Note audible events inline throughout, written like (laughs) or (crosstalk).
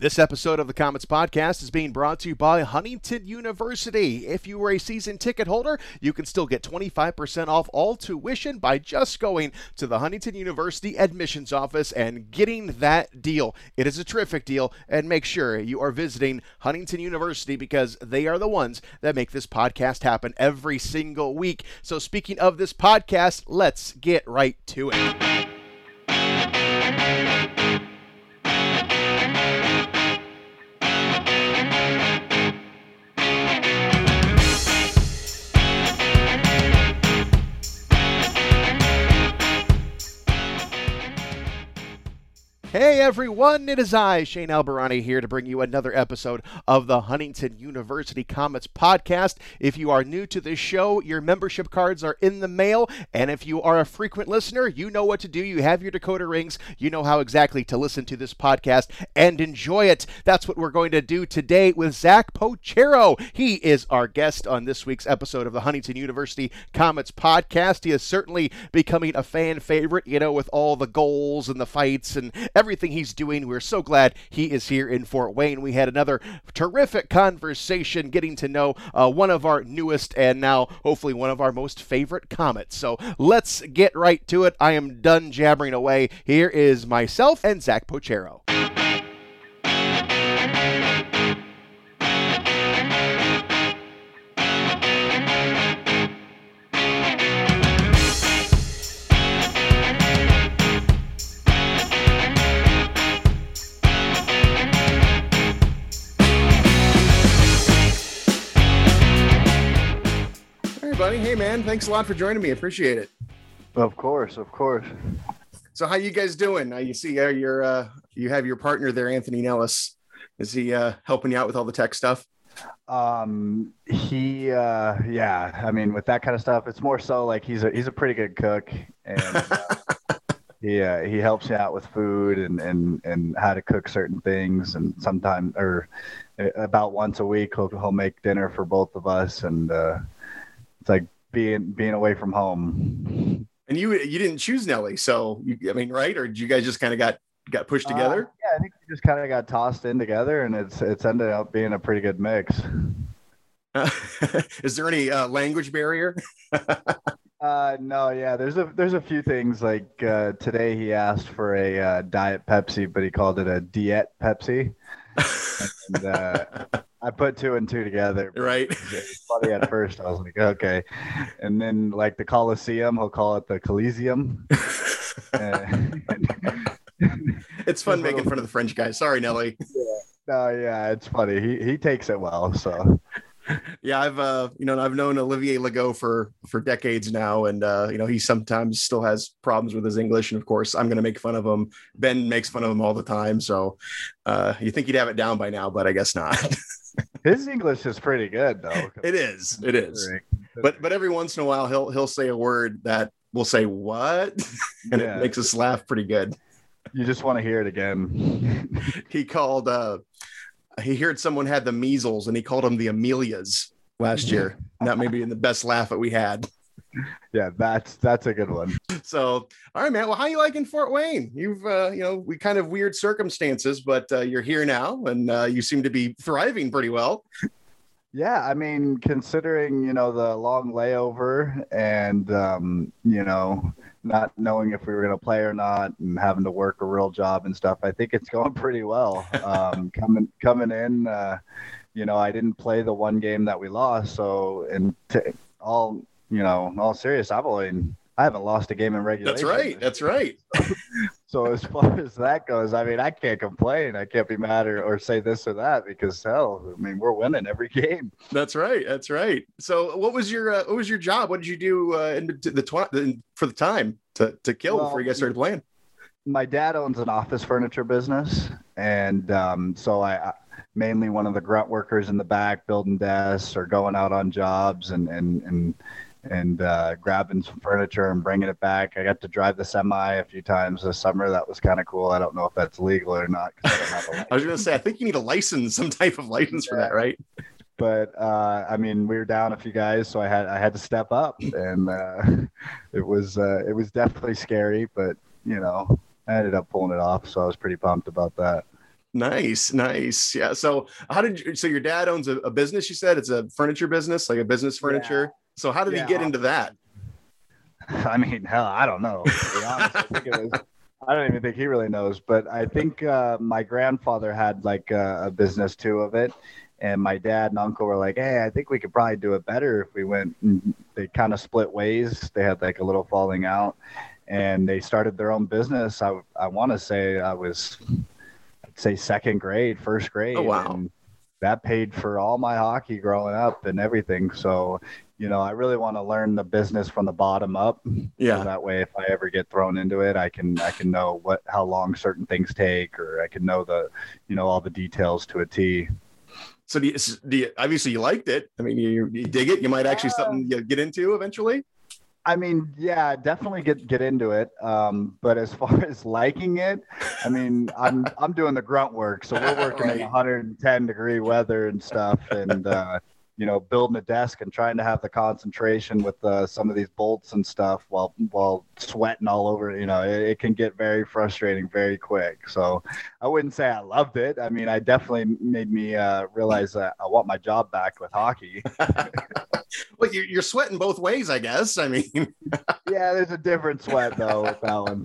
This episode of the Komets Podcast is being brought to you by Huntington University. If you are a season ticket holder, you can still get 25% off all tuition by just going to the Huntington University admissions office and getting that deal. It is a terrific deal, and make sure you are visiting Huntington University because they are the ones that make this podcast happen every single week. So, speaking of this podcast, let's get right to it. Hey everyone, it is I, Shane Alberani, here to bring you another episode of the Huntington University Komets podcast. If you are new to this show, your membership cards are in the mail, and if you are a frequent listener, you know what to do. You have your decoder rings, you know how exactly to listen to this podcast and enjoy it. That's what we're going to do today with Zach Pochiro. He is our guest on this week's episode of the Huntington University Komets podcast. He is certainly becoming a fan favorite, you know, with all the goals and the fights and everything he's doing. We're so glad he is here in Fort Wayne. We had another terrific conversation getting to know uh, one of our newest and now hopefully one of our most favorite Komets. So let's get right to it. I am done jabbering away. Here is myself and Zach Pochiro. Thanks a lot for joining me. Appreciate it. Of course, of course. So, how you guys doing? Uh, you see, uh, your uh, you have your partner there, Anthony Nellis. Is he uh, helping you out with all the tech stuff? Um, he, uh, yeah. I mean, with that kind of stuff, it's more so like he's a he's a pretty good cook, and uh, (laughs) he uh, he helps you out with food and and and how to cook certain things, and sometimes or uh, about once a week he'll he'll make dinner for both of us, and uh, it's like being being away from home. And you you didn't choose Nelly, so you, I mean, right? Or did you guys just kind of got got pushed together? Uh, yeah, I think we just kind of got tossed in together, and it's it's ended up being a pretty good mix. Uh, (laughs) is there any uh, language barrier? (laughs) uh, no, yeah. There's a there's a few things like uh, today he asked for a uh, diet Pepsi, but he called it a diet Pepsi. (laughs) and, uh, I put two and two together. Right. Funny at first. I was like, okay. And then like the Coliseum, he'll call it the Coliseum. (laughs) it's fun (laughs) making fun of the French guy. Sorry, Nelly. Yeah. No, yeah, it's funny. He he takes it well. So yeah, I've uh, you know, I've known Olivier Legault for for decades now, and uh, you know, he sometimes still has problems with his English, and of course, I'm going to make fun of him. Ben makes fun of him all the time, so uh, you think he'd have it down by now, but I guess not. (laughs) his English is pretty good, though. It is, it is. But but every once in a while, he'll he'll say a word that will say what, (laughs) and yeah. it makes us laugh pretty good. You just want to hear it again. (laughs) he called. uh he heard someone had the measles and he called them the Amelias last year. and that may be the best laugh that we had. Yeah, that's that's a good one. So, all right, man. Well, how you liking Fort Wayne? You've, uh, you know, we kind of weird circumstances, but uh, you're here now, and uh, you seem to be thriving pretty well. Yeah, I mean, considering you know the long layover and um, you know not knowing if we were going to play or not and having to work a real job and stuff, I think it's going pretty well. Um, (laughs) coming coming in, uh, you know, I didn't play the one game that we lost, so and t- all you know, all serious, I've only I haven't lost a game in regulation. That's right. That's right. (laughs) so as far as that goes, I mean, I can't complain. I can't be mad or, or say this or that because hell, I mean, we're winning every (laughs) game. That's right. That's right. So what was your uh, what was your job? What did you do uh, in the, for the time to to kill well, before you guys started playing? My dad owns an office furniture business, and um, so I, I mainly one of the grunt workers in the back building desks or going out on jobs and and and and uh, grabbing some furniture and bringing it back. I got to drive the semi a few times this summer. That was kind of cool. I don't know if that's legal or not. I, (laughs) I was going to say, I think you need a license, some type of license yeah. for that, right? But uh, I mean, we were down a few guys, so I had I had to step up, and uh, (laughs) it was uh, it was definitely scary, but you know, I ended up pulling it off, so I was pretty pumped about that. Nice, nice. Yeah. So how did you? So your dad owns a, a business. You said it's a furniture business, like a business furniture. Yeah. So how did yeah. he get into that? (laughs) I mean, hell, I don't know. Honest, I was. I don't even think he really knows, but I think uh, my grandfather had like a, a business too of it, and my dad and uncle were like, "Hey, I think we could probably do it better if we went." And they kind of split ways. They had like a little falling out, and they started their own business. I I want to say I was, I'd say second grade, first grade. Oh wow! that paid for all my hockey growing up and everything. So, you know, I really want to learn the business from the bottom up. Yeah. So that way, if I ever get thrown into it, I can I can know what how long certain things take, or I can know the, you know, all the details to a T. So do you, do you obviously you liked it? I mean, you, you dig it. You might actually uh, something you get into eventually. I mean, yeah, definitely get get into it. Um, but as (laughs) far as liking it, I mean, I'm I'm doing the grunt work, so we're working right. in 110 degree weather and stuff, and uh, you know, building a desk and trying to have the concentration with uh, some of these bolts and stuff while while sweating all over. You know, it, it, can get very frustrating very quick. So I wouldn't say I loved it. I mean, I definitely made me uh, realize that I want my job back with hockey. (laughs) well, you're, you're sweating both ways, I guess. I mean, (laughs) yeah, there's a different sweat though with that one.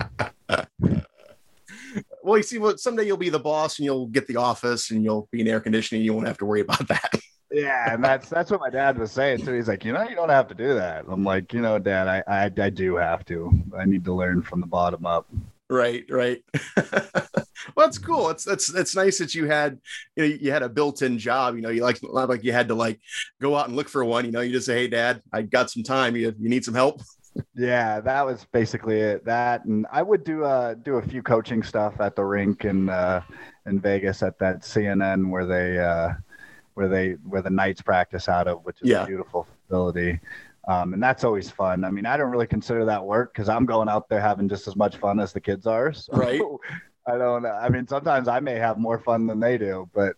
Well, you see, well, someday you'll be the boss and you'll get the office and you'll be in air conditioning. You won't have to worry about that. Yeah, and that's that's what my dad was saying too. He's like, you know, you don't have to do that. I'm like, you know, Dad, I I, I do have to. I need to learn from the bottom up. Right, right. (laughs) well, that's cool. It's that's it's nice that you had you know you had a built-in job. You know, you like not like you had to like go out and look for one. You know, you just say, hey, Dad, I got some time. You you need some help. yeah, that was basically it. That and I would do uh do a few coaching stuff at the rink in uh in Vegas at that CNA where they uh where they where the Knights practice out of, which is yeah. a beautiful facility. Um, and that's always fun. I mean, I don't really consider that work because I'm going out there having just as much fun as the kids are. So right. (laughs) I don't. I mean, sometimes I may have more fun than they do, but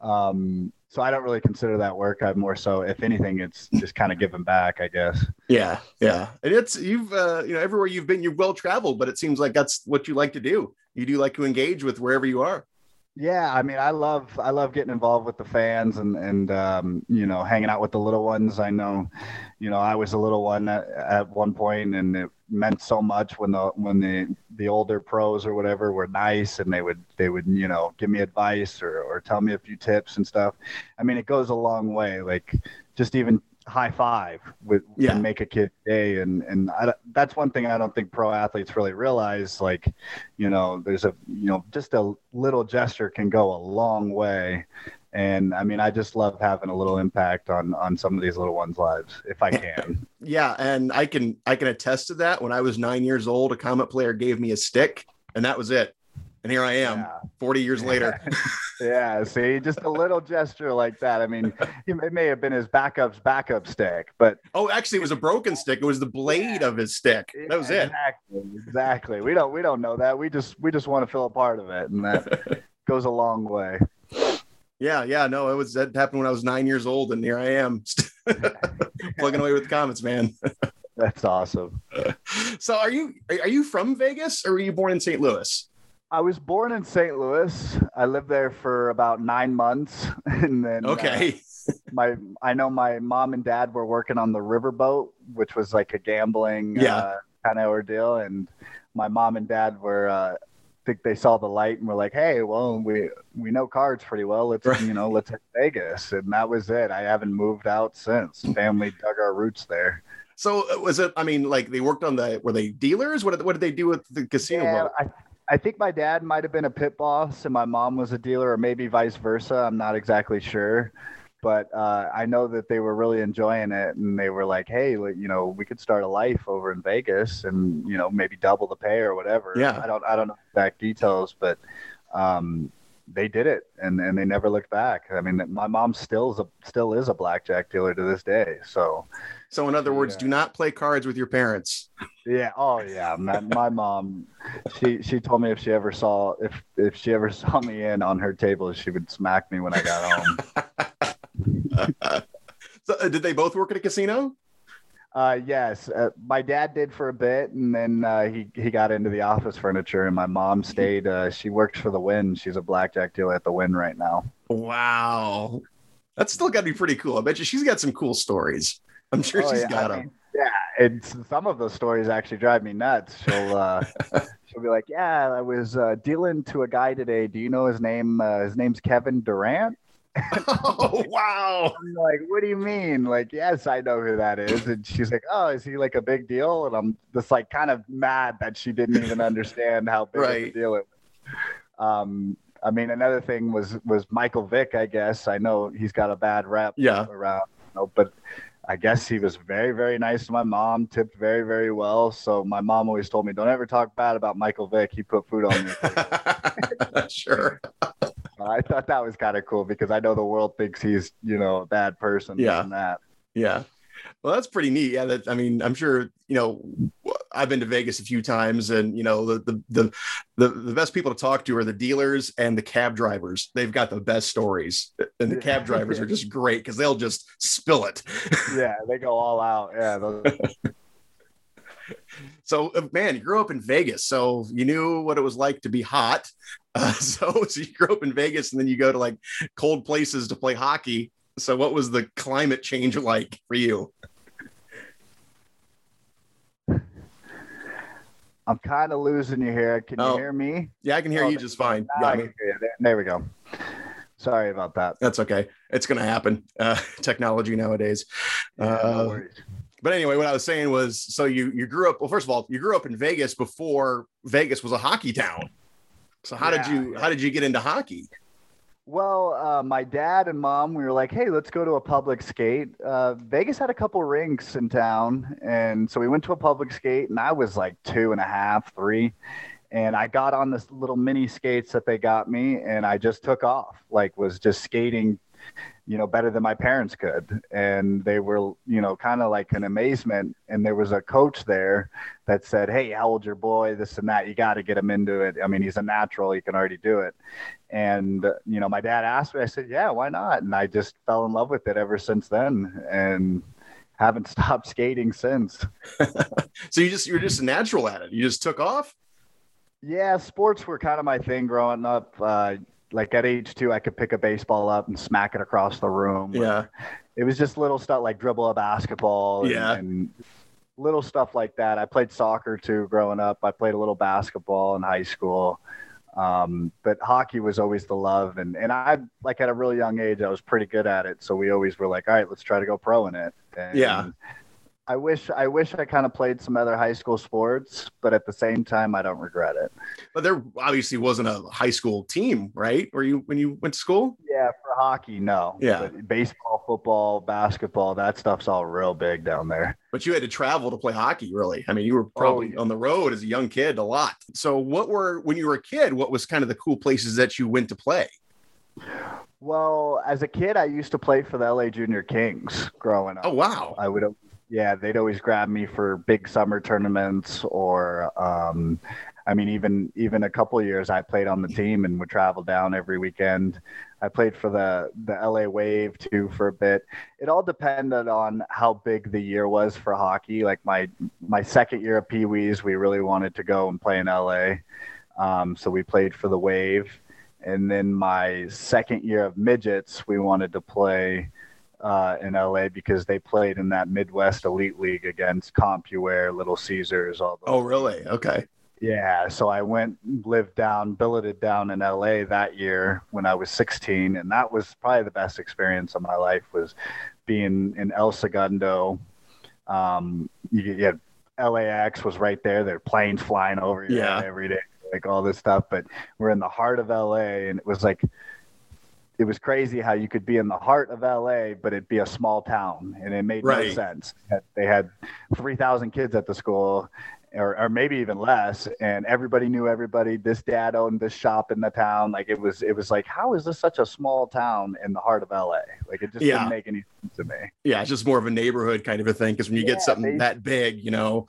um, so I don't really consider that work. I'm more so, if anything, it's just kind of giving back, I guess. Yeah, yeah. And it's you've uh, you know everywhere you've been, you've well traveled, but it seems like that's what you like to do. You do like to engage with wherever you are. Yeah, I mean, I love I love getting involved with the fans and and um, you know hanging out with the little ones. I know, you know, I was a little one at, at one point, and it meant so much when the when the the older pros or whatever were nice and they would they would you know give me advice or or tell me a few tips and stuff. I mean, it goes a long way. Like just even high five with yeah. and make a kid day and and I, that's one thing I don't think pro athletes really realize like you know there's a you know just a little gesture can go a long way and I mean I just love having a little impact on on some of these little ones lives if I can (laughs) yeah and I can I can attest to that when I was 9 years old a Komet player gave me a stick and that was it and here I am, yeah. 40 years later. (laughs) yeah, see, just a little gesture like that. I mean, it may have been his backup's backup stick, but oh, actually, it was a broken stick. It was the blade yeah. of his stick. That was it. Exactly, exactly. We don't we don't know that. We just we just want to feel a part of it, and that (laughs) goes a long way. Yeah, yeah, no, it was that happened when I was nine years old, and here I am, (laughs) plugging away with the Komets, man. That's awesome. (laughs) So, are you are you from Vegas, or were you born in St. Louis? I was born in St. Louis. I lived there for about nine months, (laughs) and then uh, okay. Uh, my I know my mom and dad were working on the riverboat, which was like a gambling yeah. uh, kind of ordeal, and my mom and dad were. Uh, think they saw the light and were like, "Hey, well, we we know cards pretty well. Let's right. you know, let's hit Vegas." And that was it. I haven't moved out since. Family dug our roots there. So uh, was it? I mean, like they worked on the. Were they dealers? What did, what did they do with the casino? Yeah, I, I think my dad might have been a pit boss and my mom was a dealer, or maybe vice versa. I'm not exactly sure. But uh, I know that they were really enjoying it, and they were like, "Hey, you know, we could start a life over in Vegas, and you know, maybe double the pay or whatever." Yeah. I don't, I don't know exact details, but um, they did it, and, and they never looked back. I mean, my mom still is a still is a blackjack dealer to this day. So so, in other words, yeah. do not play cards with your parents. Yeah. Oh, yeah. My, my mom, she she told me if she ever saw if if she ever (laughs) saw me in on her table, she would smack me when I got home. (laughs) so, uh, did they both work at a casino? Uh, yes, uh, my dad did for a bit, and then uh, he he got into the office furniture, and my mom stayed. Uh, she works for the Wynn. She's a blackjack dealer at the Wynn right now. Wow, that's still got to be pretty cool. I bet you she's got some cool stories. I'm sure Oh, she's yeah, got I them. mean, yeah, and some of those stories actually drive me nuts. She'll uh, (laughs) she'll be like, "Yeah, I was uh, dealing to a guy today. Do you know his name? Uh, his name's Kevin Durant." (laughs) oh wow! (laughs) I'm like, "What do you mean?" Like, yes, I know who that is. And she's like, "Oh, is he like a big deal?" And I'm just like, kind of mad that she didn't even understand how big of a deal it was. Um, I mean, another thing was was Michael Vick. I guess I know he's got a bad rep Yeah, around, you know, but I guess he was very, very nice to my mom, tipped very, very well. So my mom always told me, don't ever talk bad about Michael Vick. He put food on me. (laughs) sure. I thought that was kind of cool because I know the world thinks he's, you know, a bad person. Yeah. That. Yeah. Well, that's pretty neat. Yeah. That I mean, I'm sure you know. I've been to Vegas a few times, and you know the the the the, the best people to talk to are the dealers and the cab drivers. They've got the best stories, and the cab drivers are just (laughs) great because they'll just spill it. (laughs) Yeah. They go all out. Yeah. (laughs) So, uh, man, you grew up in Vegas, so you knew what it was like to be hot. Uh, so, so you grew up in Vegas, and then you go to like cold places to play hockey. So, what was the climate change like for you? I'm kind of losing you here. Can Oh. you hear me? Yeah, I can hear Oh, you just fine. Now Yeah, I can hear you. There, there we go. Sorry about that. that's okay. It's going to happen. Uh, (laughs) technology nowadays. Yeah, no Uh, worries. But anyway, what I was saying was, so you you grew up. Well, first of all, you grew up in Vegas before Vegas was a hockey town. So how did you yeah. how did you get into hockey? Well, uh, my dad and mom, we were like, hey, let's go to a public skate. Uh, Vegas had a couple rinks in town. And so we went to a public skate, and I was like two and a half, three. And I got on this little mini skates that they got me, and I just took off, like, was just skating, you know, better than my parents could. And they were, you know, kind of like an amazement. And there was a coach there that said, hey, how old's your boy? This and that. You got to get him into it. I mean, he's a natural, he can already do it. And, you know, my dad asked me, I said, yeah, why not? And I just fell in love with it ever since then and haven't (laughs) stopped skating since. (laughs) So you just you're just a natural at it. You just took off. Yeah, sports were kind of my thing growing up. Uh, like at age two, I could pick a baseball up and smack it across the room. Yeah. It was just little stuff like dribble a basketball and, Yeah. and little stuff like that. I played soccer too growing up. I played a little basketball in high school. Um, but hockey was always the love. And, and I, like at a really young age, I was pretty good at it. So we always were like, all right, let's try to go pro in it. And Yeah. I wish, I wish I kind of played some other high school sports, but at the same time, I don't regret it. But there obviously wasn't a high school team, right? Where you when you went to school? Yeah, for hockey, no. Yeah. But baseball, football, basketball, that stuff's all real big down there. But you had to travel to play hockey, really. I mean, you were oh, probably yeah. on the road as a young kid a lot. So what were when you were a kid, what was kind of the cool places that you went to play? Well, as a kid, I used to play for the LA Junior Kings growing up. Oh wow. I would, yeah, they'd always grab me for big summer tournaments, or, um, I mean, even even a couple years I played on the team and would travel down every weekend. I played for the the LA Wave too for a bit. It all depended on how big the year was for hockey. Like my my second year of Pee Wees, we really wanted to go and play in LA, um, so we played for the Wave. And then my second year of midgets, we wanted to play uh, in LA because they played in that Midwest Elite League against CompuWare, Little Caesars, all those. Oh really? Okay. Yeah, so I went lived down, billeted down in LA that year when I was 16, and that was probably the best experience of my life was being in El Segundo. Um, you, you had LAX was right there. There were planes flying over Yeah. every day, like all this stuff. But we're in the heart of LA, and it was like it was crazy how you could be in the heart of LA, but it'd be a small town, and it made Right. no sense. They had 3,000 kids at the school, or, or maybe even less, and everybody knew everybody. This dad owned this shop in the town. Like it was, it was like, how is this such a small town in the heart of LA? Like it just Yeah. didn't make any sense to me. Yeah, it's just more of a neighborhood kind of a thing. Because when you get something they- that big, you know,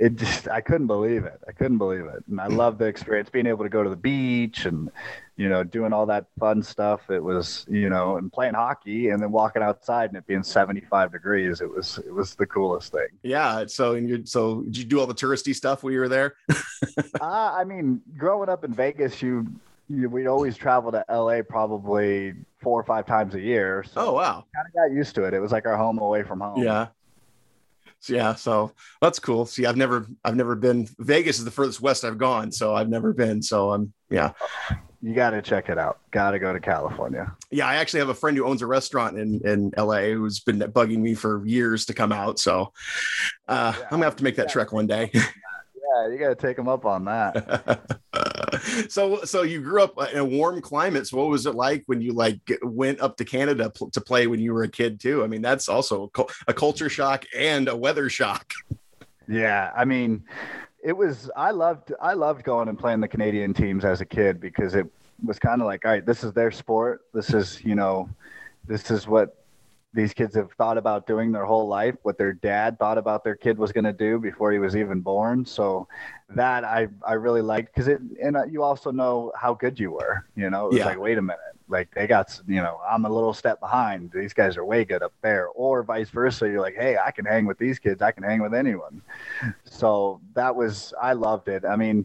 it just I couldn't believe it. I couldn't believe it, and I love the experience being able to go to the beach and you know doing all that fun stuff. It was you know and playing hockey and then walking outside and it being 75 degrees. It was it was the coolest thing. Yeah. So and you so did you do all the touristy stuff while you were there? (laughs) uh, I mean, growing up in Vegas, you, you we'd always travel to LA probably four or five times a year. So oh wow. Kind of got used to it. It was like our home away from home. Yeah yeah so that's cool. See i've never i've never been vegas is the furthest west i've gone so i've never been so i'm yeah. You got to check it out. Got to go to california. Yeah i actually have a friend who owns a restaurant in in la who's been bugging me for years to come out so uh, yeah, i'm gonna have to make that yeah. trek one day. (laughs) Yeah you got to take him up on that (laughs) (laughs) so so you grew up uh, in a warm climate so what was it like when you like went up to canada pl- to play when you were a kid too? I mean that's also a, a culture shock and a weather shock. (laughs) Yeah i mean it was i loved i loved going and playing the canadian teams as a kid because it was kind of like all right this is their sport. This is you know this is what these kids have thought about doing their whole life, what their dad thought about their kid was going to do before he was even born. So that I, I really liked because it, and uh, you also know how good you were, you know, it was yeah. like, wait a minute, like they got, you know, I'm a little step behind. These guys are way good up there or vice versa. You're like, Hey, I can hang with these kids. I can hang with anyone. So that was, I loved it. I mean,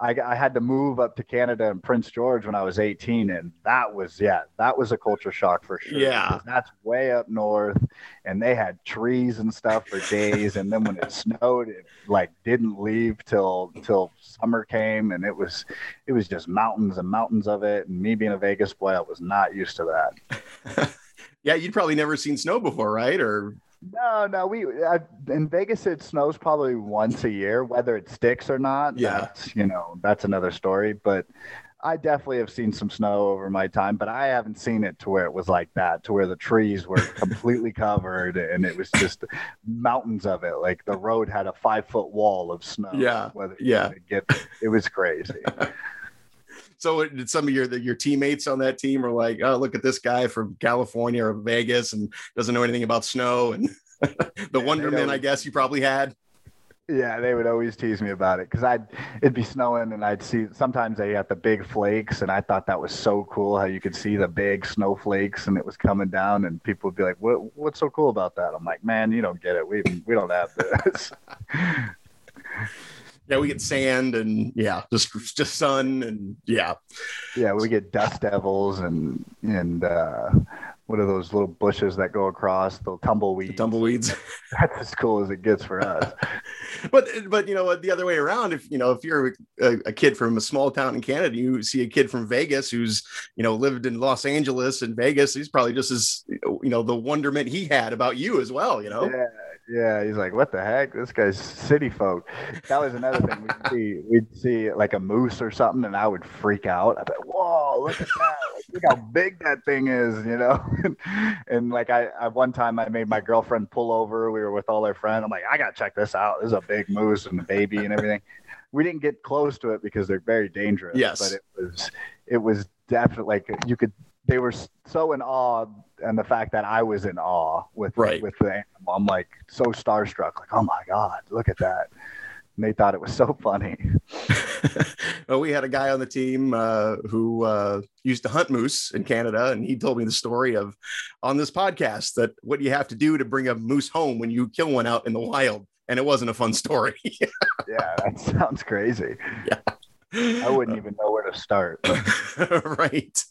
I, I, had to move up to Canada and Prince George when I was 18, and that was yeah, that was a culture shock for sure. Yeah, that's way up north, and they had trees and stuff for days, and then when it snowed, it like didn't leave till till summer came, and it was it was just mountains and mountains of it. And me being a Vegas boy, I was not used to that. (laughs) yeah, you'd probably never seen snow before, right? Or no, no. We uh, in Vegas it snows probably once a year, whether it sticks or not. Yeah, that's, you know that's another story. But I definitely have seen some snow over my time, but I haven't seen it to where it was like that, to where the trees were (laughs) completely covered and it was just mountains of it. Like the road had a five foot wall of snow. Yeah, whether yeah, get it was crazy. (laughs) so uh, did some of your your teammates on that team are like, oh, look at this guy from California or Vegas and doesn't know anything about snow and (laughs) the yeah, wonderment I guess you probably had. Yeah, they would always tease me about it because I'd it'd be snowing and I'd see sometimes they got the big flakes and I thought that was so cool how you could see the big snowflakes and it was coming down and people would be like, "What what's so cool about that?" I'm like, "Man, you don't get it. We we don't have this." (laughs) yeah, we get sand and yeah, just just sun and yeah, yeah, we get dust devils and and uh, what are those little bushes that go across the tumbleweeds? The tumbleweeds. (laughs) That's as cool as it gets for us. (laughs) but but you know the other way around, if you know if you're a, a, kid from a small town in Canada, you see a kid from Vegas who's you know lived in Los Angeles and Vegas, he's probably just as you know the wonderment he had about you as well. You know. Yeah yeah, he's like, what the heck? This guy's city folk. That was another thing. We'd (laughs) see, we'd see like a moose or something, and I would freak out. I'd be like, whoa, look at that. look how big that thing is, you know? (laughs) and like, I, I, one time I made my girlfriend pull over. We were with all our friends. I'm like, I got to check this out. This is a big moose and a baby and everything. We didn't get close to it because they're very dangerous. Yes. But it was, it was definitely like you could, they were so in awe and the fact that I was in awe with right. with the animal. I'm like so starstruck, like, oh my God, look at that. And they thought it was so funny. (laughs) well, we had a guy on the team uh, who uh, used to hunt moose in Canada, and he told me the story of on this podcast that what you have to do to bring a moose home when you kill one out in the wild. And it wasn't a fun story. (laughs) yeah, that sounds crazy. Yeah. I wouldn't even know where to start. (laughs) right.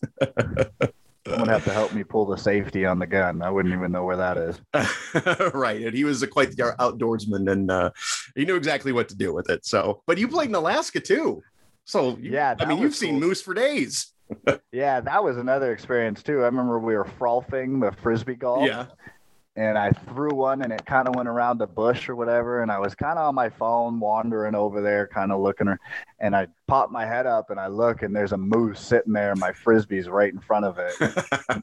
Someone have to help me pull the safety on the gun. I wouldn't even know where that is. (laughs) right, and he was a, quite the outdoorsman, and uh, he knew exactly what to do with it. So, but you played in Alaska too, so you, yeah. I mean, you've cool. seen moose for days. (laughs) yeah, that was another experience too. I remember we were frolfing the frisbee golf. Yeah, and I threw one and it kind of went around the bush or whatever. And I was kind of on my phone wandering over there, kind of looking, her. and I pop my head up and I look and there's a moose sitting there. My frisbee's right in front of it. (laughs)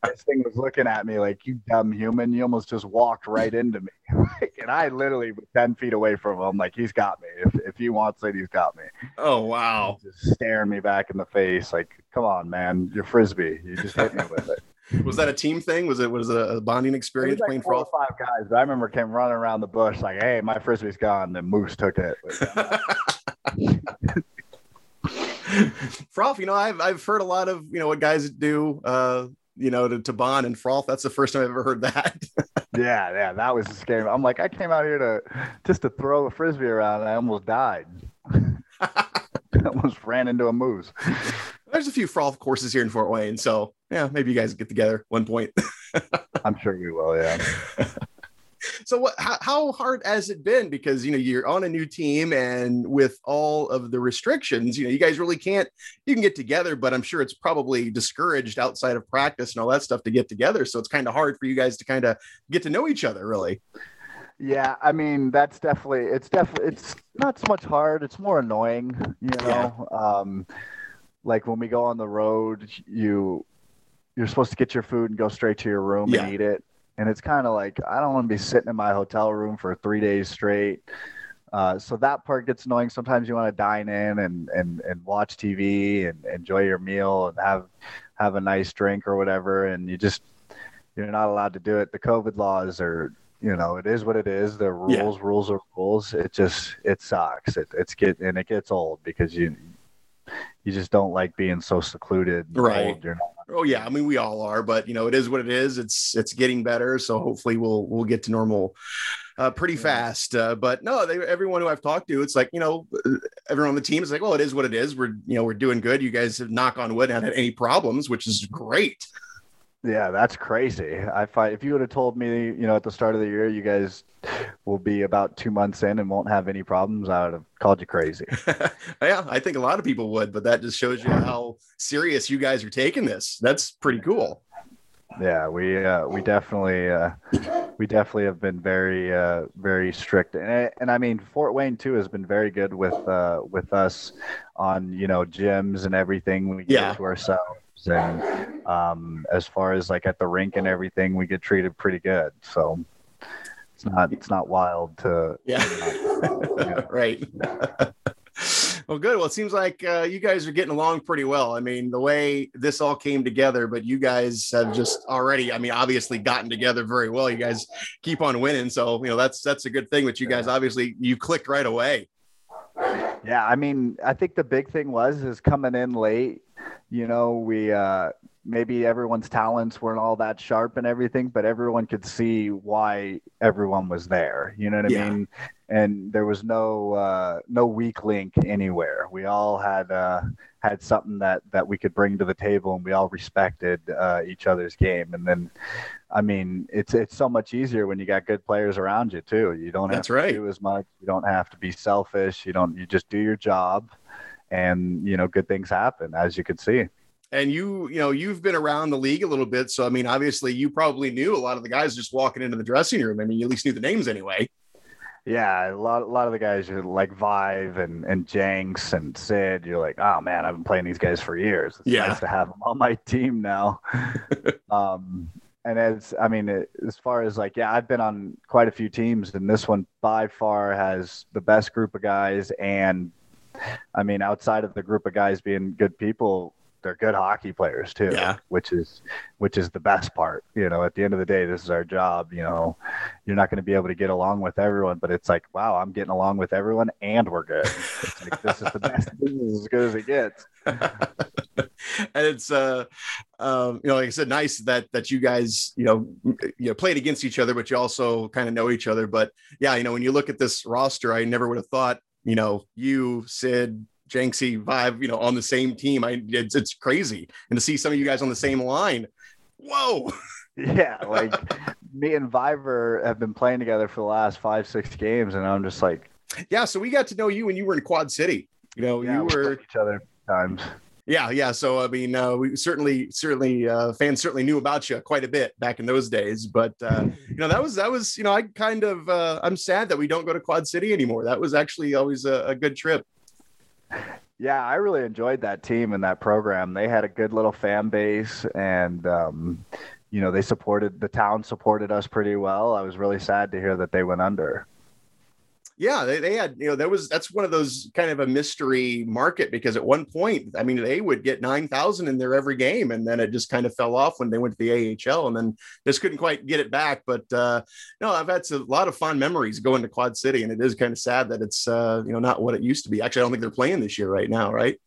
this thing was looking at me like, you dumb human. You almost just walked right into me. (laughs) and I literally was 10 feet away from him. Like, he's got me. If, if he wants it, he's got me. Oh, wow. Just staring me back in the face. Like, come on, man. You're frisbee. You just hit me with it was that a team thing? Was it was it a bonding experience like playing four Frolf? or five guys. But I remember came running around the bush like, "Hey, my frisbee's gone." The moose took it. (laughs) Frolf, you know, I've I've heard a lot of you know what guys do, uh, you know, to, to bond and Frolf. That's the first time I've ever heard that. (laughs) yeah, yeah, that was scary. I'm like, I came out here to just to throw a frisbee around, and I almost died. (laughs) (laughs) almost ran into a moose. (laughs) There's a few Frolf courses here in Fort Wayne, so yeah, maybe you guys get together one point. (laughs) I'm sure we will. Yeah. so what how, how, hard has it been because you know you're on a new team and with all of the restrictions you know you guys really can't you can get together but i'm sure it's probably discouraged outside of practice and all that stuff to get together so it's kind of hard for you guys to kind of get to know each other really yeah i mean that's definitely it's definitely it's not so much hard it's more annoying you know yeah. um like when we go on the road you you're supposed to get your food and go straight to your room yeah. and eat it and it's kind of like I don't want to be sitting in my hotel room for three days straight. Uh, so that part gets annoying. Sometimes you want to dine in and, and, and watch TV and enjoy your meal and have have a nice drink or whatever, and you just you're not allowed to do it. The COVID laws are, you know, it is what it is. The rules, yeah. rules are rules. It just it sucks. It, it's get and it gets old because you you just don't like being so secluded. Right. oh yeah, I mean we all are, but you know it is what it is. It's it's getting better, so hopefully we'll we'll get to normal uh, pretty yeah. fast. Uh, but no, they, everyone who I've talked to, it's like you know everyone on the team is like, well, it is what it is. We're you know we're doing good. You guys have knock on wood not had any problems, which is great. Yeah, that's crazy. I find if you would have told me, you know, at the start of the year, you guys will be about two months in and won't have any problems, I would have called you crazy. (laughs) yeah, I think a lot of people would, but that just shows you how serious you guys are taking this. That's pretty cool. Yeah, we uh, we definitely uh, we definitely have been very uh, very strict, and and I mean Fort Wayne too has been very good with uh, with us on you know gyms and everything we yeah. to ourselves and um, as far as like at the rink and everything, we get treated pretty good. So it's not it's not wild to yeah, (laughs) (laughs) right. (laughs) well, good. Well, it seems like uh, you guys are getting along pretty well. I mean, the way this all came together, but you guys have just already, I mean, obviously gotten together very well. You guys keep on winning, so you know that's that's a good thing. But you guys obviously you clicked right away. Yeah, I mean, I think the big thing was is coming in late you know, we uh, maybe everyone's talents weren't all that sharp and everything, but everyone could see why everyone was there. You know what I yeah. mean? And there was no uh, no weak link anywhere. We all had uh, had something that that we could bring to the table, and we all respected uh, each other's game. And then, I mean, it's it's so much easier when you got good players around you too. You don't have That's to right. do as much. You don't have to be selfish. You don't. You just do your job and you know good things happen as you could see. And you you know you've been around the league a little bit so i mean obviously you probably knew a lot of the guys just walking into the dressing room. I mean you at least knew the names anyway. Yeah a lot, a lot of the guys are like vive and and jenks and sid. You're like oh man i've been playing these guys for years. It's yeah. nice to have them on my team now. (laughs) Um and as i mean as far as like yeah i've been on quite a few teams and this one by far has the best group of guys and I mean, outside of the group of guys being good people, they're good hockey players too. Yeah. Which is which is the best part. You know, at the end of the day, this is our job. You know, you're not going to be able to get along with everyone, but it's like, wow, I'm getting along with everyone, and we're good. Like this is the best. (laughs) This is as good as it gets. (laughs) and it's uh um you know like i said nice that that you guys you know you know played against each other but you also kind of know each other but yeah you know when you look at this roster i never would have thought you know, you, Sid, Jenksy, Vive, you know, on the same team. I it's, it's crazy. And to see some of you guys on the same line, whoa. Yeah, (laughs) like me and Viver have been playing together for the last five, six games, and I'm just like, yeah. So we got to know you when you were in Quad City. You know, yeah, you we were each other times. Yeah, yeah. So I mean, uh, we certainly, certainly, uh, fans certainly knew about you quite a bit back in those days. But uh, you know, that was that was, you know, I kind of, uh, I'm sad that we don't go to Quad City anymore. That was actually always a, a good trip. Yeah, I really enjoyed that team and that program. They had a good little fan base, and um, you know, they supported the town supported us pretty well. I was really sad to hear that they went under. Yeah, they, they had, you know, that was that's one of those kind of a mystery market because at one point, I mean, they would get 9,000 in there every game. And then it just kind of fell off when they went to the AHL and then just couldn't quite get it back. But uh, no, I've had a lot of fond memories going to Quad City. And it is kind of sad that it's, uh, you know, not what it used to be. Actually, I don't think they're playing this year right now, right?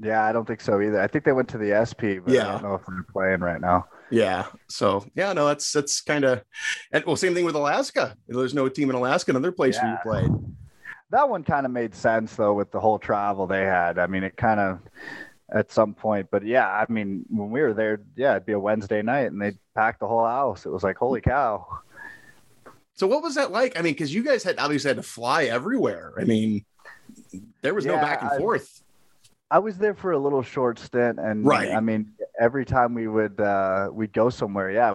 Yeah, I don't think so either. I think they went to the SP, but Yeah. I don't know if they're playing right now. Yeah. So yeah, no, that's that's kind of, and well, same thing with Alaska. There's no team in Alaska, another place where you played. That one kind of made sense though with the whole travel they had. I mean, it kind of at some point, but yeah, I mean, when we were there, yeah, it'd be a Wednesday night and they'd pack the whole house. It was like, holy cow. So what was that like? I mean, because you guys had obviously had to fly everywhere. I mean, there was no back and I- forth. I was there for a little short stint, and Right. I mean, every time we would uh, we'd go somewhere, yeah,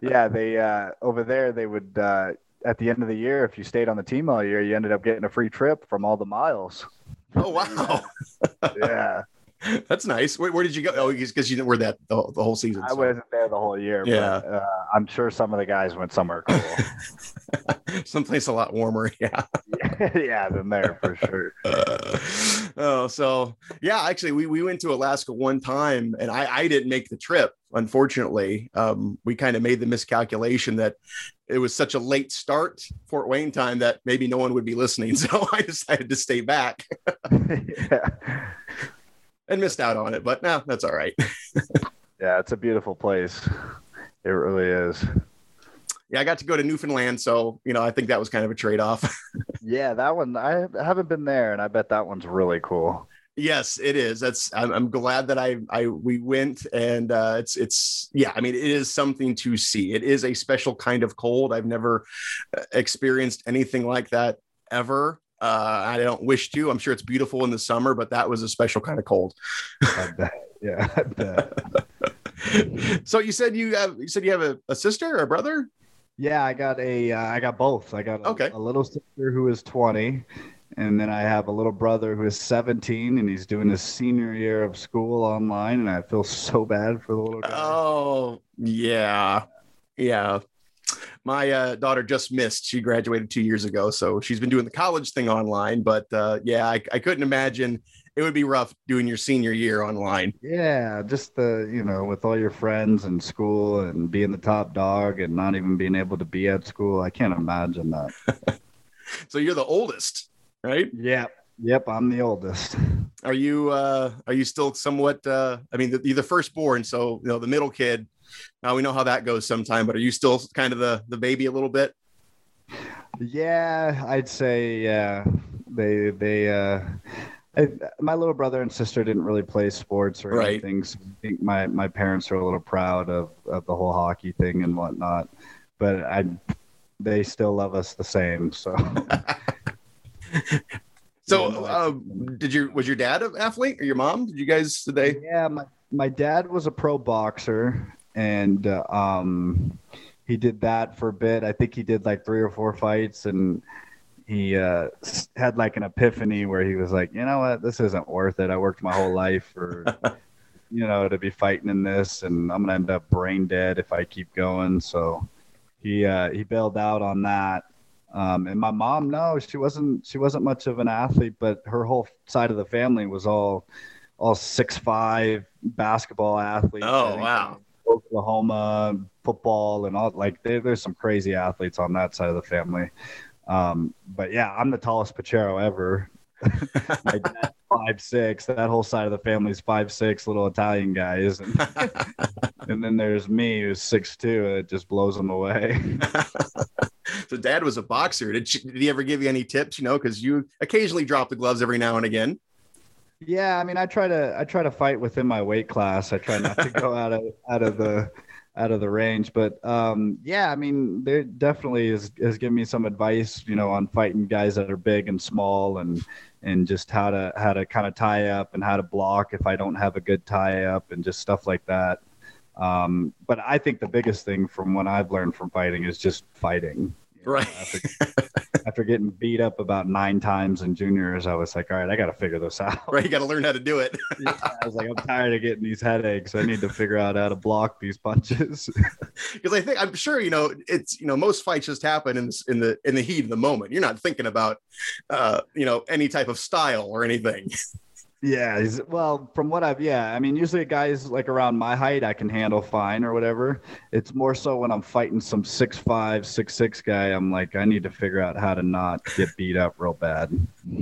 yeah. They uh, over there, they would uh, at the end of the year, if you stayed on the team all year, you ended up getting a free trip from all the miles. Oh wow, (laughs) Yeah, (laughs) that's nice. Where, where did you go? Oh, because you were that the, whole- the whole season. I wasn't there the whole year, Yeah. but uh, I'm sure some of the guys went somewhere cool. (laughs) Someplace a lot warmer. (laughs) Yeah. yeah, than there for sure. oh, so yeah, actually, we, we went to Alaska one time and I, I didn't make the trip. Unfortunately, um, we kind of made the miscalculation that it was such a late start Fort Wayne time that maybe no one would be listening. So I decided to stay back yeah. And missed out on it. But no, that's all right. (laughs) yeah, it's a beautiful place. It really is. Yeah, I got to go to Newfoundland, so you know I think that was kind of a trade off. (laughs) Yeah, that one I haven't been there, and I bet that one's really cool. Yes, it is. That's I'm, I'm glad that I I we went and uh, it's it's yeah. I mean, it is something to see. It is a special kind of cold. I've never uh, experienced anything like that ever. Uh, I don't wish to. I'm sure it's beautiful in the summer, but that was a special kind of cold. I bet. Yeah, I bet. (laughs) so you said you have you said you have a, a sister or a brother? Yeah, I got a, uh, I got both. I got a, Okay. a little sister who is 20, and then I have a little brother who is 17, and he's doing his senior year of school online, and I feel so bad for the little guy. Oh yeah, yeah. My uh, daughter just missed. She graduated two years ago, so she's been doing the college thing online. But uh, yeah, I, I couldn't imagine it would be rough doing your senior year online. Yeah, just the you know, with all your friends and school and being the top dog and not even being able to be at school, I can't imagine that. (laughs) So you're the oldest, right? Yep, yep, I'm the oldest. Are you uh, are you still somewhat? Uh, I mean, the, you're the firstborn, so you know the middle kid. Now we know how that goes sometime. But are you still kind of the the baby a little bit? Yeah, I'd say yeah. They they uh I, my little brother and sister didn't really play sports or Right. anything. So I think my, my parents are a little proud of, of the whole hockey thing and whatnot. But I they still love us the same. So (laughs) So, um, did your was your dad an athlete or your mom? Did you guys did they? yeah, my, my dad was a pro boxer and uh, um he did that for a bit. I think he did like three or four fights and he uh, had like an epiphany where he was like, you know what, this isn't worth it. I worked my whole life for, (laughs) you know, to be fighting in this, and I'm gonna end up brain dead if I keep going. So he uh, he bailed out on that. Um, and my mom, no, she wasn't. She wasn't much of an athlete, but her whole side of the family was all all six five basketball athletes. Oh, wow. Oklahoma football and all like there, there's some crazy athletes on that side of the family. Um, but yeah, I'm the tallest Pochiro ever. (laughs) My dad's five six. That whole side of the family's five six little Italian guys, and, (laughs) and then there's me who's six two. It just blows them away. (laughs) so dad was a boxer. Did, she, did he ever give you any tips? You know, because you occasionally drop the gloves every now and again. Yeah, I mean, I try to I try to fight within my weight class. I try not to go (laughs) out of out of the out of the range, but um, yeah, I mean, there definitely is has given me some advice, you know, on fighting guys that are big and small, and and just how to how to kind of tie up and how to block if I don't have a good tie up and just stuff like that. Um, but I think the biggest thing from what I've learned from fighting is just fighting. You know, Right. Think (laughs) after getting beat up about nine times in juniors, I was like, all right, I got to figure this out. Right, you got to learn how to do it. (laughs) yeah, (laughs) I was like, I'm tired of getting these headaches. I need to figure out how to block these punches. Because I think I'm sure you know it's you know most fights just happen in in the in the heat of the moment. You're not thinking about uh, you know any type of style or anything. Yeah, he's, well, from what I've yeah, I mean, usually a guys like around my height I can handle fine or whatever. It's more so when I'm fighting some six five, six six guy, I'm like, I need to figure out how to not get beat up real bad. (laughs)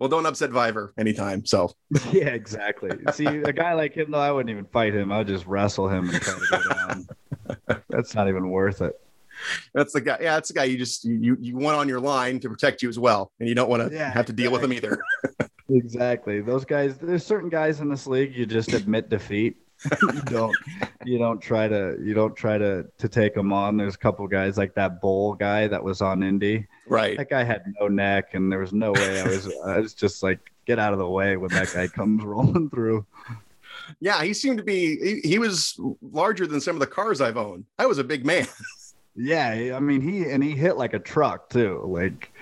well, don't upset Viver anytime. So (laughs) yeah, exactly. See, a guy like him though, I wouldn't even fight him. I'd just wrestle him and try to go down. (laughs) That's not even worth it. That's the guy. Yeah, that's the guy you just you you want on your line to protect you as well, and you don't want to yeah, have to deal exactly. with him either. Exactly. Those guys. There's certain guys in this league you just admit defeat. (laughs) you don't. You don't try to. You don't try to to take them on. There's a couple guys like that Bowl guy that was on Indy. Right. That guy had no neck, and there was no way I was. I was just like, get out of the way when that guy comes rolling through. Yeah, he seemed to be. He, he was larger than some of the cars I've owned. I was a big man. yeah, I mean he and he hit like a truck too. Like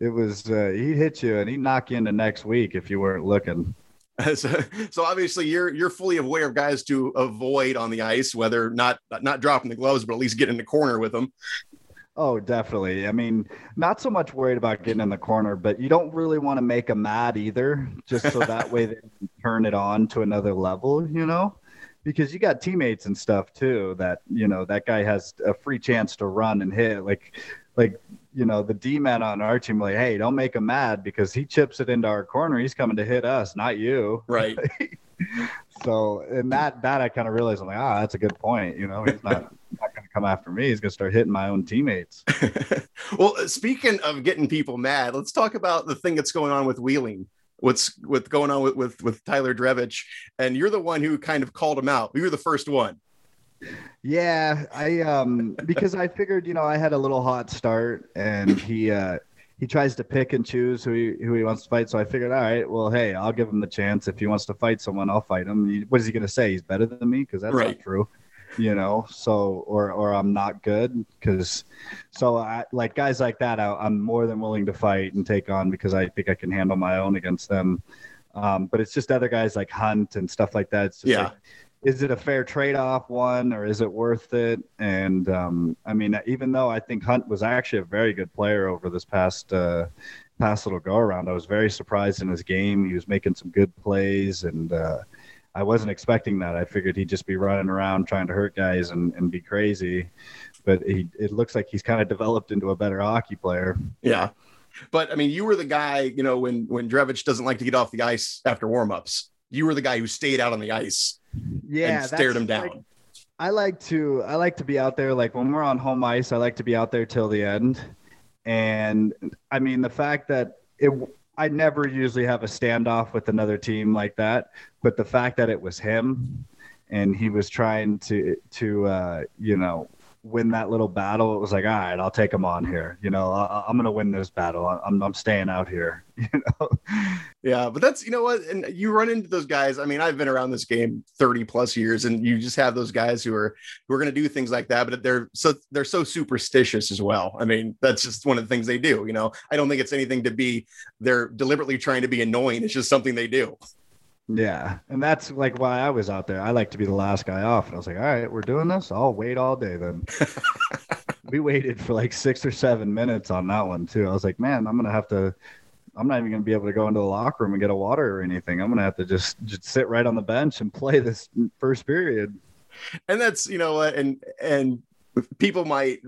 it was uh, he'd hit you and he'd knock you into next week if you weren't looking. (laughs) So, so obviously you're you're fully aware of guys to avoid on the ice, whether not not dropping the gloves, but at least get in the corner with them. Oh, definitely. I mean, not so much worried about getting in the corner, but you don't really want to make them mad either, just so that way (laughs) they can turn it on to another level, you know? Because you got teammates and stuff too that, you know, that guy has a free chance to run and hit. Like like you know the D man on our team like, hey, don't make him mad because he chips it into our corner. He's coming to hit us, not you. Right. (laughs) so and that that I kind of realized I'm like, ah, that's a good point. You know, he's not (laughs) not to come after me. He's to start hitting my own teammates. (laughs) well, speaking of getting people mad, let's talk about the thing that's going on with Wheeling. What's what's going on with, with with Tyler Drevich, and you're the one who kind of called him out. You were the first one. Yeah, I um because I figured, you know, I had a little hot start and he uh he tries to pick and choose who he who he wants to fight. So I figured, all right, well, hey, I'll give him the chance. If he wants to fight someone, I'll fight him. What is he going to say? He's better than me because that's right. not true, you know. So or or I'm not good because so I like guys like that. I, am more than willing to fight and take on because I think I can handle my own against them. Um, but it's just other guys like Hunt and stuff like that. It's just yeah. Like, is it a fair trade-off one or is it worth it? And um, i mean even though i think hunt was actually a very good player over this past uh, past little go around i was very surprised in his game. He was making some good plays and uh, i wasn't expecting that. I figured he'd just be running around trying to hurt guys and, and be crazy. But he, it looks like he's kind of developed into a better hockey player. Yeah. But i mean you were the guy you know when when drevich doesn't like to get off the ice after warm-ups you were the guy who stayed out on the ice yeah, and stared him down. Like, I like to I like to be out there like when we're on home ice. I like to be out there till the end, and I mean the fact that it. I never usually have a standoff with another team like that, but the fact that it was him, and he was trying to to uh, you know win that little battle, it was like, all right, I'll take him on here. You know, I, am to win this battle. I'm, I'm staying out here. (laughs) You know. Yeah, but that's you know what, and you run into those guys. I mean, I've been around this game 30 plus years, and you just have those guys who are who are to do things like that, but they're so they're so superstitious as well. I mean, that's just one of the things they do. You know, I don't think it's anything to be. They're deliberately trying to be annoying. It's just something they do. Yeah, and that's like why I was out there. I like to be the last guy off, and I was like, "All right, we're doing this. I'll wait all day then." (laughs) we waited for like six or seven minutes on that one too. I was like, "Man, I'm gonna have to. I'm not even gonna be able to go into the locker room and get a water or anything. I'm gonna have to just just sit right on the bench and play this first period." And that's you know what, and and people might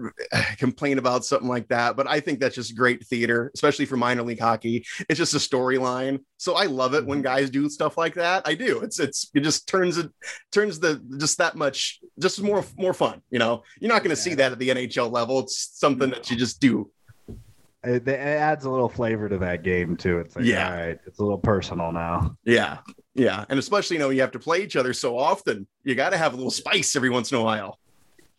complain about something like that, but I think that's just great theater, especially for minor league hockey. It's just a storyline. So I love it when mm-hmm. guys do stuff like that. I do. It's it's it just turns it turns the just that much just more more fun. You know, you're not going to yeah. see that at the NHL level. It's something that you just do. It, it, adds a little flavor to that game too. It's like, yeah, all right, it's a little personal now. Yeah, yeah, and especially you know you have to play each other so often. You got to have a little spice every once in a while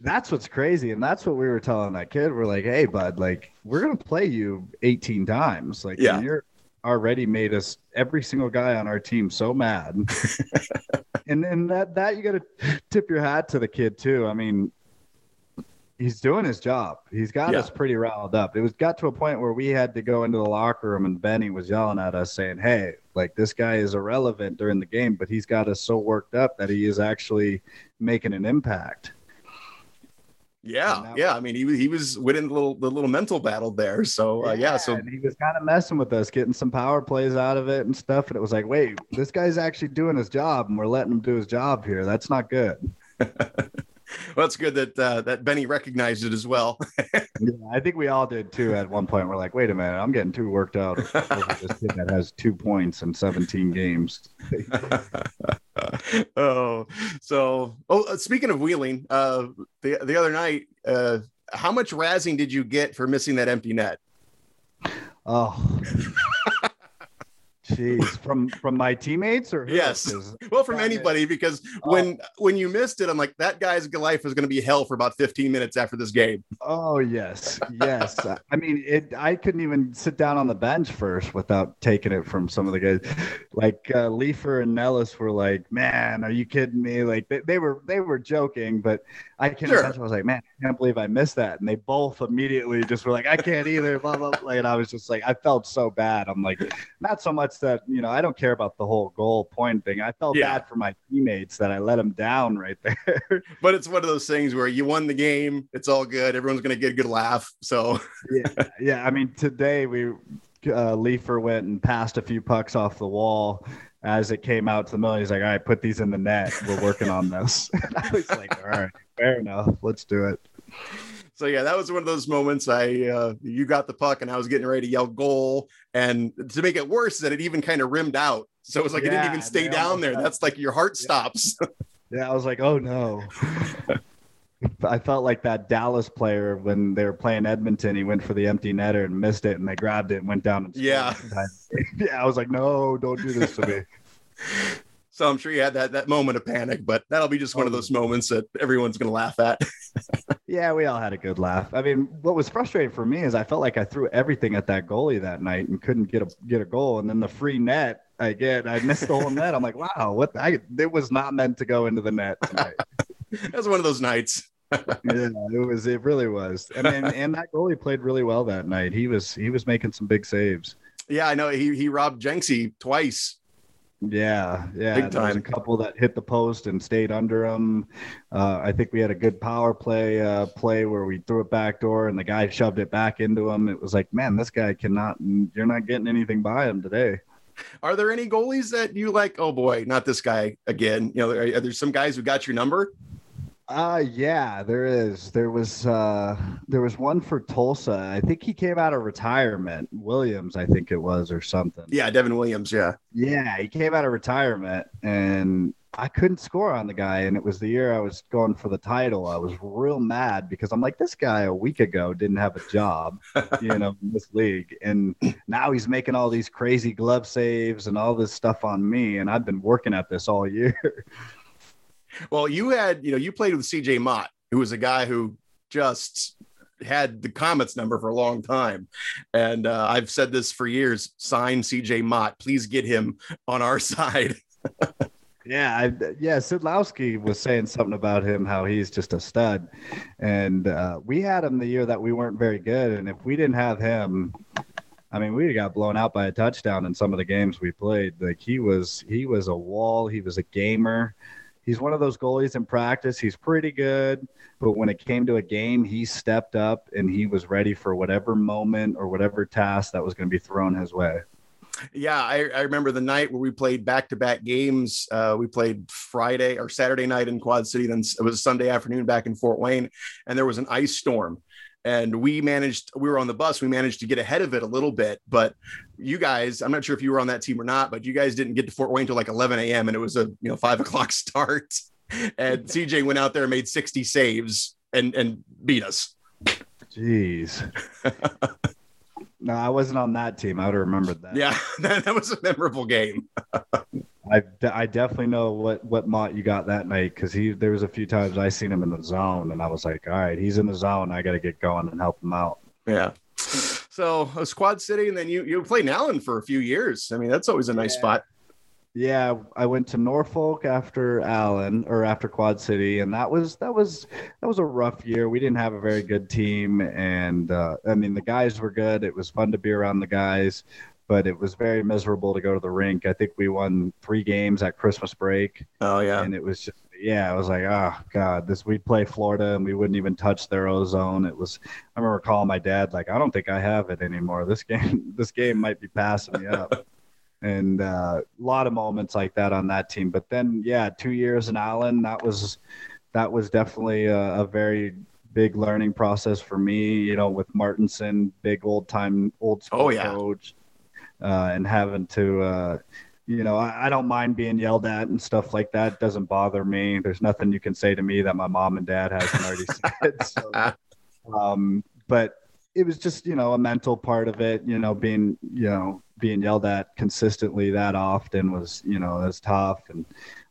that's what's crazy and that's what we were telling that kid we're like hey bud like we're gonna play you 18 times like yeah you're already made us every single guy on our team so mad (laughs) and then that that you gotta tip your hat to the kid too i mean he's doing his job. He's got Yeah. us pretty riled up. It was got to a point where we had to go into the locker room and Benny was yelling at us saying, "Hey, like this guy is irrelevant during the game, but he's got us so worked up that he is actually making an impact." Yeah, yeah. I mean, he was he was winning the little the little mental battle there. So uh, yeah, so he was kind of messing with us, getting some power plays out of it and stuff. And it was like, wait, this guy's actually doing his job, and we're letting him do his job here. That's not good. (laughs) well, it's good that uh, that Benny recognized it as well. (laughs) Yeah, I think we all did too. At one point, we're like, wait a minute, I'm getting too worked out over this kid that has two points in 17 games. (laughs) (laughs) oh, so oh, uh, speaking of wheeling, uh, the the other night, uh, how much razzing did you get for missing that empty net? Oh. Jeez, from from my teammates or? Yes. Well, from anybody, because Oh. when when you missed it, I'm like, that guy's life is going to be hell for about 15 minutes after this game. Oh yes, yes. (laughs) I mean, it. I couldn't even sit down on the bench first without taking it from some of the guys. Like uh, Leifer and Nellis were like, "Man, are you kidding me?" Like they, they were they were joking, but I can't. Sure. I was like, "Man, I can't believe I missed that." And they both immediately just were like, "I can't either." Blah blah. blah. And I was just like, I felt so bad. I'm like, not so much that you know I don't care about the whole goal point thing. I felt Yeah. bad for my teammates that I let them down right there. (laughs) But it's one of those things where you won the game, it's all good, everyone's going to get a good laugh. So (laughs) yeah, yeah. I mean, today we uh, Leifer went and passed a few pucks off the wall as it came out to the middle. He's like, "All right, put these in the net. We're working on this." (laughs) I was like, "All right, fair enough. Let's do it." So yeah, that was one of those moments. I uh, you got the puck and I was getting ready to yell goal, and to make it worse, that it even kind of rimmed out. So it was like it didn't even stay down there. had- That's like your heart stops. (laughs) Yeah, I was like, "Oh no." I felt like that Dallas player when they were playing Edmonton. He went for the empty netter and missed it, and they grabbed it and went down. And. Yeah. (laughs) yeah. I was like, "No, don't do this to me." (laughs) so I'm sure you had that that moment of panic, but that'll be just one of Oh. those moments that everyone's going to laugh at. (laughs) Yeah, we all had a good laugh. I mean, what was frustrating for me is I felt like I threw everything at that goalie that night and couldn't get a get a goal. And then the free net I get, I missed the whole net. I'm like, wow, what? the- I it was not meant to go into the net tonight. (laughs) That was one of those nights. (laughs) yeah, it was. It really was. And then, and that goalie played really well that night. He was he was making some big saves. Yeah, I know he he robbed Jenksy twice. Yeah, yeah. Big There was a couple that hit the post and stayed under him. Uh, I think we had a good power play uh, play where we threw it back door and the guy shoved it back into him. It was like, man, this guy cannot. You're not getting anything by him today. Are there any goalies that you like? Oh boy, not this guy again. You know, are, are there some guys who got your number? Uh yeah, there is. There was uh there was one for Tulsa. I think he came out of retirement. Williams, I think it was, or something. Yeah, Devin Williams. Yeah. Yeah, he came out of retirement and I couldn't score on the guy. And it was the year I was going for the title. I was real mad because I'm like, this guy a week ago didn't have a job, (laughs) you know, in this league. And now he's making all these crazy glove saves and all this stuff on me. And I've been working at this all year. (laughs) Well, you had, you know, you played with CJ Motte, who was a guy who just had the Komets number for a long time. And uh, I've said this for years sign CJ Motte. Please get him on our (laughs) side. Yeah, I, yeah. Sidlowski was saying something about him, how he's just a stud, and uh, we had him the year that we weren't very good, and if we didn't have him, I mean, we got blown out by a touchdown in some of the games we played. Like he was, he was a wall. He was a gamer. He's one of those goalies in practice. He's pretty good, but when it came to a game, he stepped up and he was ready for whatever moment or whatever task that was going to be thrown his way. Yeah, I, I remember the night where we played back to back games. Uh, we played Friday or Saturday night in Quad City, then it was Sunday afternoon back in Fort Wayne, and there was an ice storm. And we managed, we were on the bus, we managed to get ahead of it a little bit. But you guys, I'm not sure if you were on that team or not, but you guys didn't get to Fort Wayne until like 11 a.m. and it was a you know five (laughs) o'clock start. And CJ went out there and made 60 saves and and beat us. Jeez. (laughs) no, I wasn't on that team. I would have remembered that. Yeah, (laughs) that, that was a memorable game. I, I definitely know what what Mott you got that night because he there was a few times I seen him in the zone and I was like, all right, he's in the zone. I got to get going and help him out. Yeah. So it was Quad City, and then you you played in Allen for a few years. I mean, that's always a nice Yeah. spot. Yeah, I went to Norfolk after Allen or after Quad City, and that was that was that was a rough year. We didn't have a very good team, and uh, I mean the guys were good. It was fun to be around the guys, but it was very miserable to go to the rink. I think we won three games at Christmas break. Oh yeah, and it was just yeah, I was like, oh god, this we'd play Florida and we wouldn't even touch their ozone. It was. I remember calling my dad like, I don't think I have it anymore. This game, (laughs) this game might be passing me up (laughs) and uh, a lot of moments like that on that team. But then, yeah, two years in Allen, that was that was definitely a, a very big learning process for me. You know, with Martinson, big old time old school oh, yeah. coach, uh, and having to. Uh, you know, I, I, don't mind being yelled at and stuff like that. It doesn't bother me. There's nothing you can say to me that my mom and dad hasn't already (laughs) said. So, um, but it was just, you know, a mental part of it, you know, being, you know, being yelled at consistently that often was, you know, was tough. And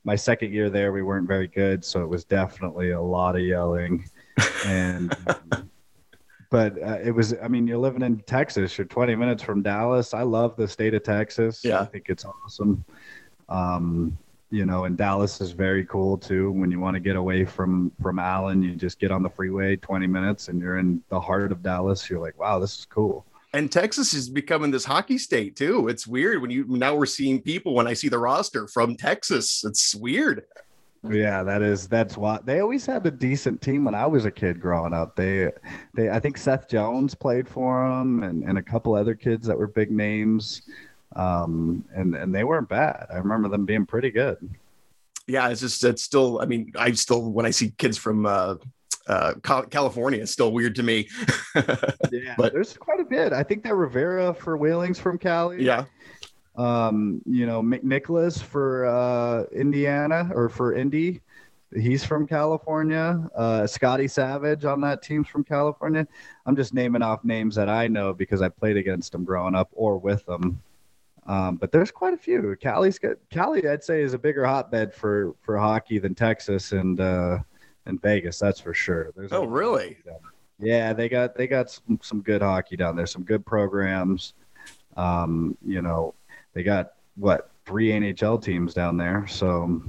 my second year there, we weren't very good, so it was definitely a lot of yelling. And but uh, it was, I mean, you're living in Texas. You're 20 minutes from Dallas. I love the state of Texas. Yeah, I think it's awesome. Um, you know, and Dallas is very cool too. When you want to get away from from Allen, you just get on the freeway 20 minutes and you're in the heart of Dallas. You're like, wow, this is cool and Texas is becoming this hockey state too. It's weird when you now we're seeing people when I see the roster from Texas. It's weird. Yeah, that is that's why they always had a decent team when I was a kid growing up. They they I think Seth Jones played for them and, and a couple other kids that were big names. Um and and they weren't bad. I remember them being pretty good. Yeah, it's just it's still I mean, I still when I see kids from uh uh, California is still weird to me. (laughs) yeah, but there's quite a bit. I think that Rivera for Wheeling's from Cali. Yeah. Um, you know, McNicholas for uh, Indiana or for Indy. He's from California. Uh, Scotty Savage on that team's from California. I'm just naming off names that I know because I played against them growing up or with them. Um, but there's quite a few. Cali's got Cali, I'd say, is a bigger hotbed for for hockey than Texas, and uh, in Vegas, that's for sure. There's oh, really? Yeah, they got they got some, some good hockey down there, some good programs. Um, you know, they got what three NHL teams down there, so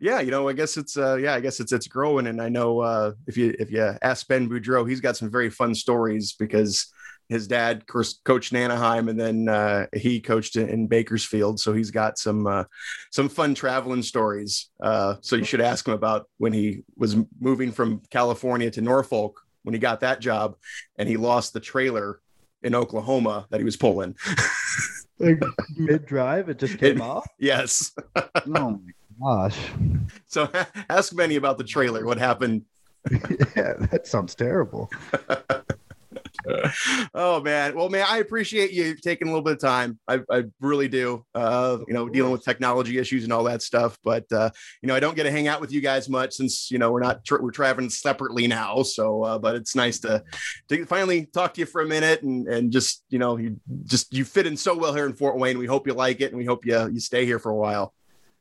yeah, you know, I guess it's uh yeah, I guess it's it's growing. And I know uh if you if you ask Ben Boudreau, he's got some very fun stories because his dad coached Anaheim and then uh, he coached in Bakersfield. So he's got some uh, some fun traveling stories. Uh, so you should ask him about when he was moving from California to Norfolk when he got that job and he lost the trailer in Oklahoma that he was pulling. (laughs) like mid drive, it just came it, off. Yes. (laughs) oh my gosh. So ask Benny about the trailer. What happened? (laughs) yeah, that sounds terrible. (laughs) (laughs) oh man. Well man i appreciate you taking a little bit of time. I, I really do uh you know dealing with technology issues and all that stuff. But uh you know i don't get to hang out with you guys much since you know we're not tra- we're traveling separately now. So uh but it's nice to to finally talk to you for a minute and and just you know you just you fit in so well here in fort wayne. We hope you like it and we hope you you stay here for a while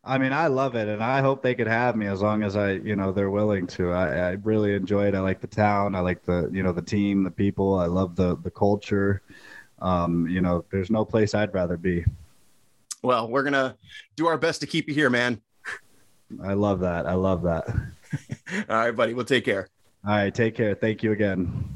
I mean, I love it, and I hope they could have me as long as I, you know, they're willing to. I, I really enjoy it. I like the town. I like the, you know, the team, the people. I love the the culture. Um, you know, there's no place I'd rather be. Well, we're gonna do our best to keep you here, man. I love that. I love that. (laughs) All right, buddy. We'll take care. All right, take care. Thank you again.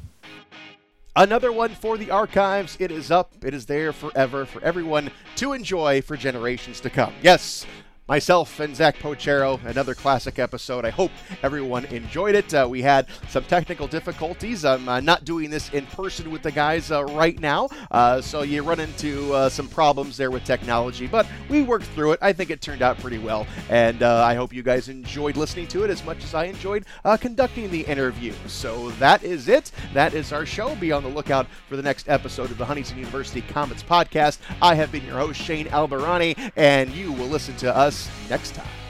Another one for the archives. It is up. It is there forever for everyone to enjoy for generations to come. Yes, myself and Zach Pochiro, another classic episode. I hope everyone enjoyed it. Uh, we had some technical difficulties. I'm uh, not doing this in person with the guys uh, right now, uh, so you run into uh, some problems there with technology, but we worked through it. I think it turned out pretty well, and uh, I hope you guys enjoyed listening to it as much as I enjoyed conducting the interview. So that is it. That is our show. Be on the lookout for the next episode of the Huntington University Komets podcast. I have been your host, Shane Albahrani, and you will listen to next time.